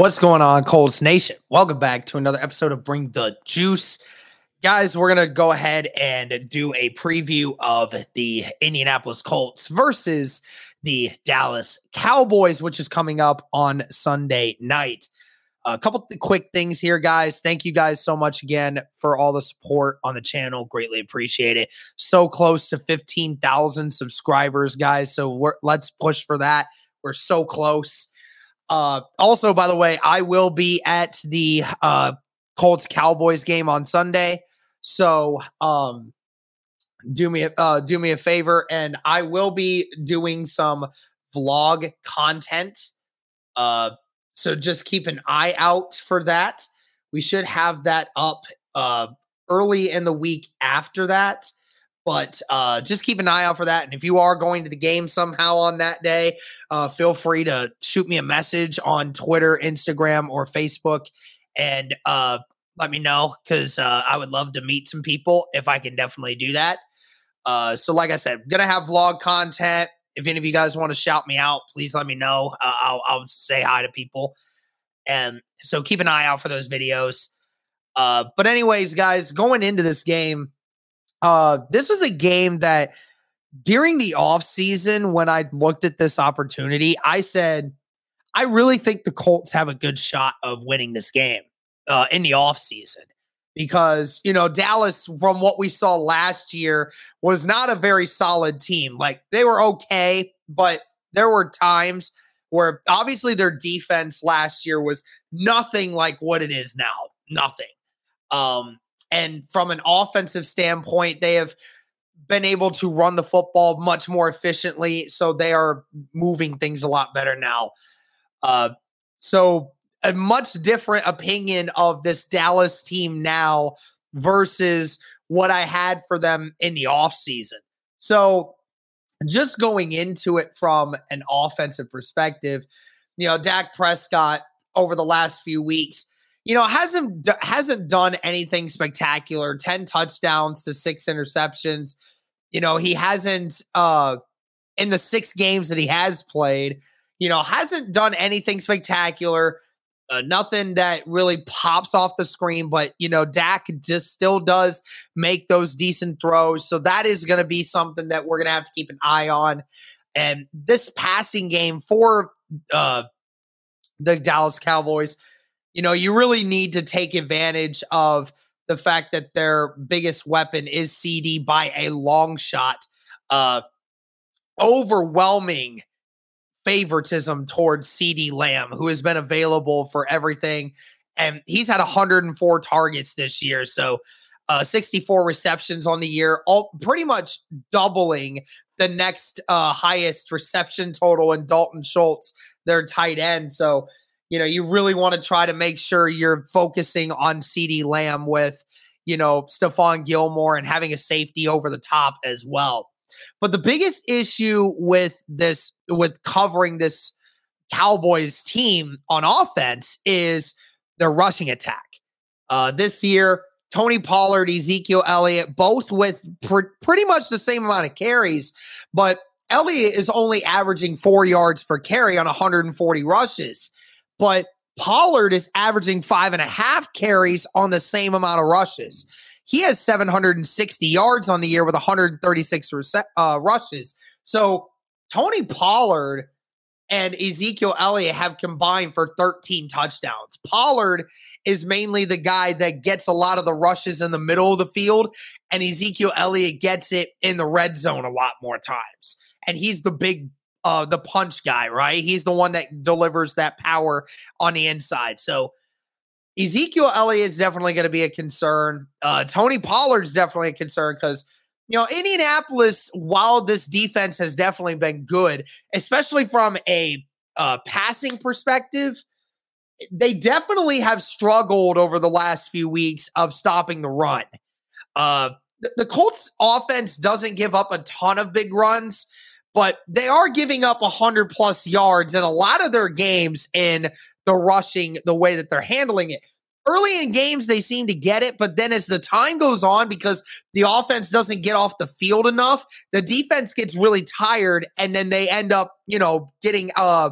What's going on, Colts Nation? Welcome back to another episode of Bring the Juice. Guys, we're going to go ahead and do a preview of the Indianapolis Colts versus the Dallas Cowboys, which is coming up on Sunday night. A couple quick things here, guys. Thank you guys so much again for all the support on the channel. Greatly appreciate it. So close to 15,000 subscribers, guys. So let's push for that. We're so close. Uh, also, by the way, I will be at the uh, Colts Cowboys game on Sunday. So, um, do me uh, do me a favor, and I will be doing some vlog content. Uh, so just keep an eye out for that. We should have that up uh, early in the week after that. But uh, just keep an eye out for that. And if you are going to the game somehow on that day, uh, feel free to shoot me a message on Twitter, Instagram, or Facebook and uh, let me know because uh, I would love to meet some people if I can definitely do that. Uh, so, like I said, gonna have vlog content. If any of you guys want to shout me out, please let me know. I'll, I'll say hi to people. And so keep an eye out for those videos. Uh, but anyways, guys, going into this game, uh, this was a game that during the off season, when I looked at this opportunity, I said, I really think the Colts have a good shot of winning this game uh, in the off season because you know Dallas, from what we saw last year, was not a very solid team. Like they were okay, but there were times where obviously their defense last year was nothing like what it is now. Nothing. Um, and from an offensive standpoint, they have been able to run the football much more efficiently. So they are moving things a lot better now. Uh, so a much different opinion of this Dallas team now versus what I had for them in the offseason. So just going into it from an offensive perspective, you know, Dak Prescott over the last few weeks you know, hasn't hasn't done anything spectacular. 10 touchdowns to 6 interceptions. You know, he hasn't uh in the 6 games that he has played, you know, hasn't done anything spectacular. Uh, nothing that really pops off the screen, but you know, Dak just still does make those decent throws. So that is going to be something that we're going to have to keep an eye on. And this passing game for uh, the Dallas Cowboys, you know, you really need to take advantage of the fact that their biggest weapon is CeeDee by a long shot. Uh, overwhelming favoritism towards CeeDee Lamb, who has been available for everything. And he's had 104 targets this year. So uh, 64 receptions on the year, all pretty much doubling the next uh, highest reception total in Dalton Schultz, their tight end. So you know, you really want to try to make sure you're focusing on CeeDee Lamb with, you know, Stephon Gilmore and having a safety over the top as well. But the biggest issue with this, with covering this Cowboys team on offense is their rushing attack. Uh, this year, Tony Pollard, Ezekiel Elliott, both with pr- pretty much the same amount of carries, but Elliott is only averaging four yards per carry on 140 rushes. But Pollard is averaging five and a half carries on the same amount of rushes. He has 760 yards on the year with 136 uh, rushes. So Tony Pollard and Ezekiel Elliott have combined for 13 touchdowns. Pollard is mainly the guy that gets a lot of the rushes in the middle of the field, and Ezekiel Elliott gets it in the red zone a lot more times. And he's the big uh the punch guy, right? He's the one that delivers that power on the inside. So Ezekiel Elliott is definitely going to be a concern. Uh Tony Pollard's definitely a concern because you know, Indianapolis, while this defense has definitely been good, especially from a uh, passing perspective, they definitely have struggled over the last few weeks of stopping the run. Uh, the, the Colts offense doesn't give up a ton of big runs, but they are giving up 100 plus yards in a lot of their games in the rushing, the way that they're handling it. Early in games they seem to get it but then as the time goes on because the offense doesn't get off the field enough the defense gets really tired and then they end up you know getting uh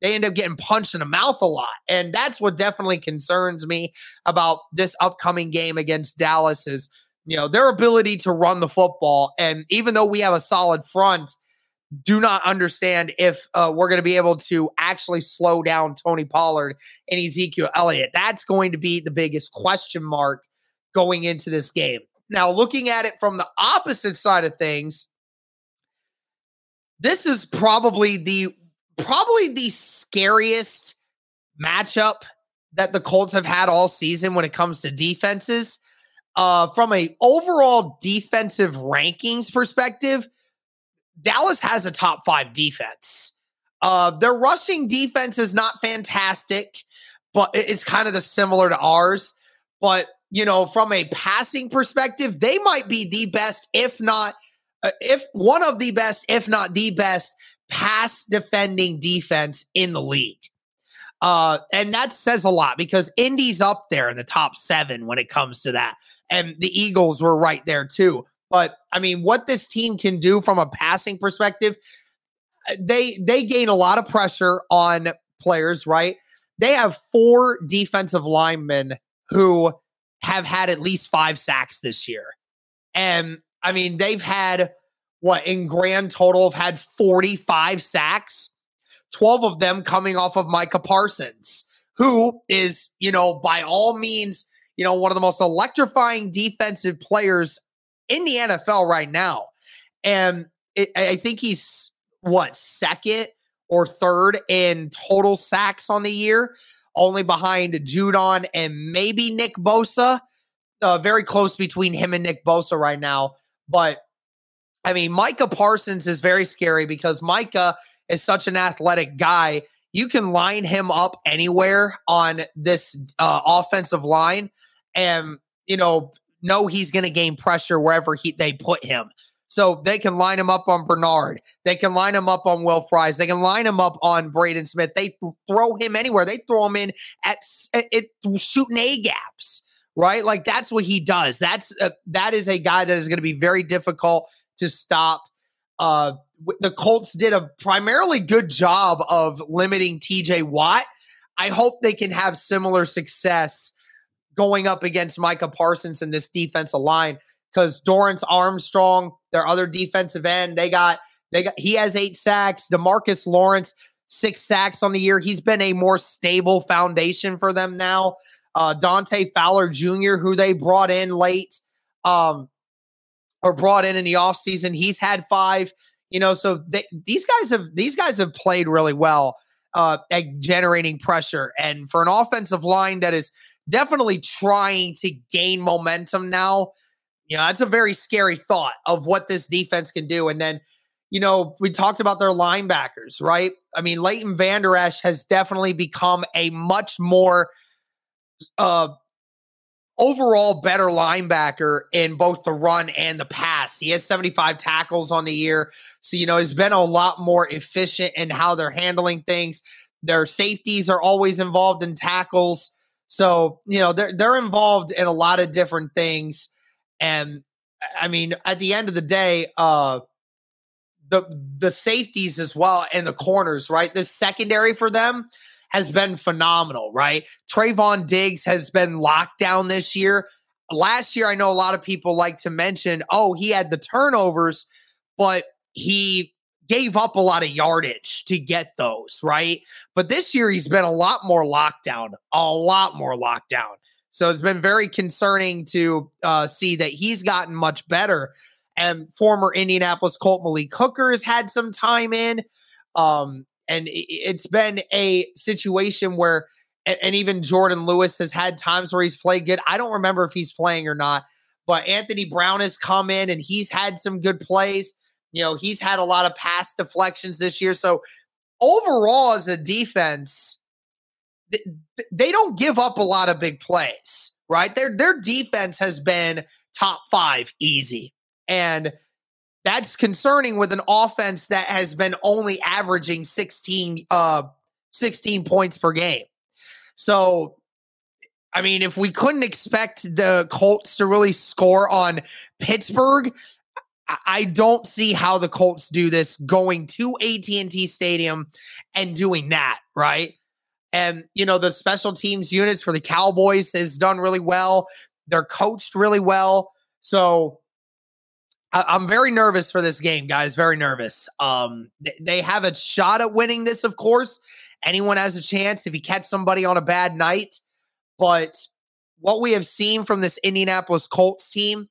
they end up getting punched in the mouth a lot. And that's what definitely concerns me about this upcoming game against Dallas is you know their ability to run the football. And even though we have a solid front do not understand if uh, we're going to be able to actually slow down Tony Pollard and Ezekiel Elliott. That's going to be the biggest question mark going into this game. Now, looking at it from the opposite side of things, this is probably the probably the scariest matchup that the Colts have had all season when it comes to defenses. Uh, from a overall defensive rankings perspective, Dallas has a top five defense. Uh, their rushing defense is not fantastic, but it's kind of the similar to ours. But you know, from a passing perspective, they might be the best, if not, uh, if one of the best, if not the best, pass defending defense in the league. Uh, and that says a lot because Indy's up there in the top seven when it comes to that. And the Eagles were right there too. But I mean, what this team can do from a passing perspective, uh, they they gain a lot of pressure on players, right? They have four defensive linemen who have had at least five sacks this year. And I mean, they've had what in grand total have had 45 sacks, 12 of them coming off of Micah Parsons, who is, you know, by all means, you know, one of the most electrifying defensive players in the NFL right now. And it, I think he's what, second or third in total sacks on the year, only behind Judon and maybe Nick Bosa. Uh, very close between him and Nick Bosa right now. But I mean, Micah Parsons is very scary because Micah is such an athletic guy. You can line him up anywhere on this uh, offensive line. And, you know, know he's going to gain pressure wherever he they put him. So they can line him up on Bernhard. They can line him up on Will Fries. They can line him up on Braden Smith. They throw him anywhere. They throw him in at, at shooting A gaps, right? Like that's what he does. That's uh, that is a guy that is going to be very difficult to stop. Uh, the Colts did a primarily good job of limiting TJ Watt. I hope they can have similar success going up against Micah Parsons in this defensive line because Dorance Armstrong, their other defensive end, they got they got he has eight sacks. Demarcus Lawrence six sacks on the year. He's been a more stable foundation for them now. Uh, Dante Fowler Jr., who they brought in late, um, or brought in in the offseason, he's had five. You know, so they, these guys have these guys have played really well uh, at generating pressure, and for an offensive line that is definitely trying to gain momentum now. You know, that's a very scary thought of what this defense can do. And then, you know, we talked about their linebackers, right? I mean, Leighton Vander Esch has definitely become a much more uh overall better linebacker in both the run and the pass. He has 75 tackles on the year. So, you know, he's been a lot more efficient in how they're handling things. Their safeties are always involved in tackles. So, you know, they're they're involved in a lot of different things. And I mean, at the end of the day, uh the the safeties as well and the corners, right? The secondary for them has been phenomenal, right? Trevon Diggs has been locked down this year. Last year, I know a lot of people like to mention, oh, he had the turnovers, but he gave up a lot of yardage to get those, right? But this year he's been a lot more lockdown, a lot more lockdown. So it's been very concerning to uh, see that he's gotten much better. And former Indianapolis Colt Malik Hooker has had some time in. Um, and it's been a situation where, and even Jourdan Lewis has had times where he's played good. I don't remember if he's playing or not, but Anthony Brown has come in and he's had some good plays. You know, he's had a lot of pass deflections this year. So overall, as a defense, they don't give up a lot of big plays, right? Their their defense has been top five easy. And that's concerning with an offense that has been only averaging 16 uh 16 points per game. So I mean, if we couldn't expect the Colts to really score on Pittsburgh, I don't see how the Colts do this going to AT&T Stadium and doing that, right? And you know, the special teams units for the Cowboys has done really well. They're coached really well. So I- am very nervous for this game, guys. Very nervous. Um, th- they have a shot at winning this, of course. Anyone has a chance if you catch somebody on a bad night. But what we have seen from this Indianapolis Colts team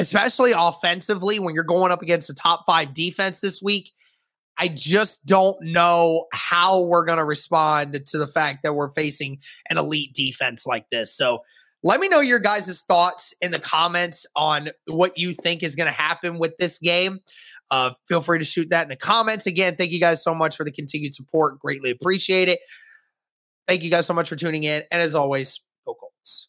especially offensively when you're going up against a top five defense this week. I just don't know how we're going to respond to the fact that we're facing an elite defense like this. So let me know your guys' thoughts in the comments on what you think is going to happen with this game. Uh, feel free to shoot that in the comments. Again, thank you guys so much for the continued support. Greatly appreciate it. Thank you guys so much for tuning in. And as always, go Colts.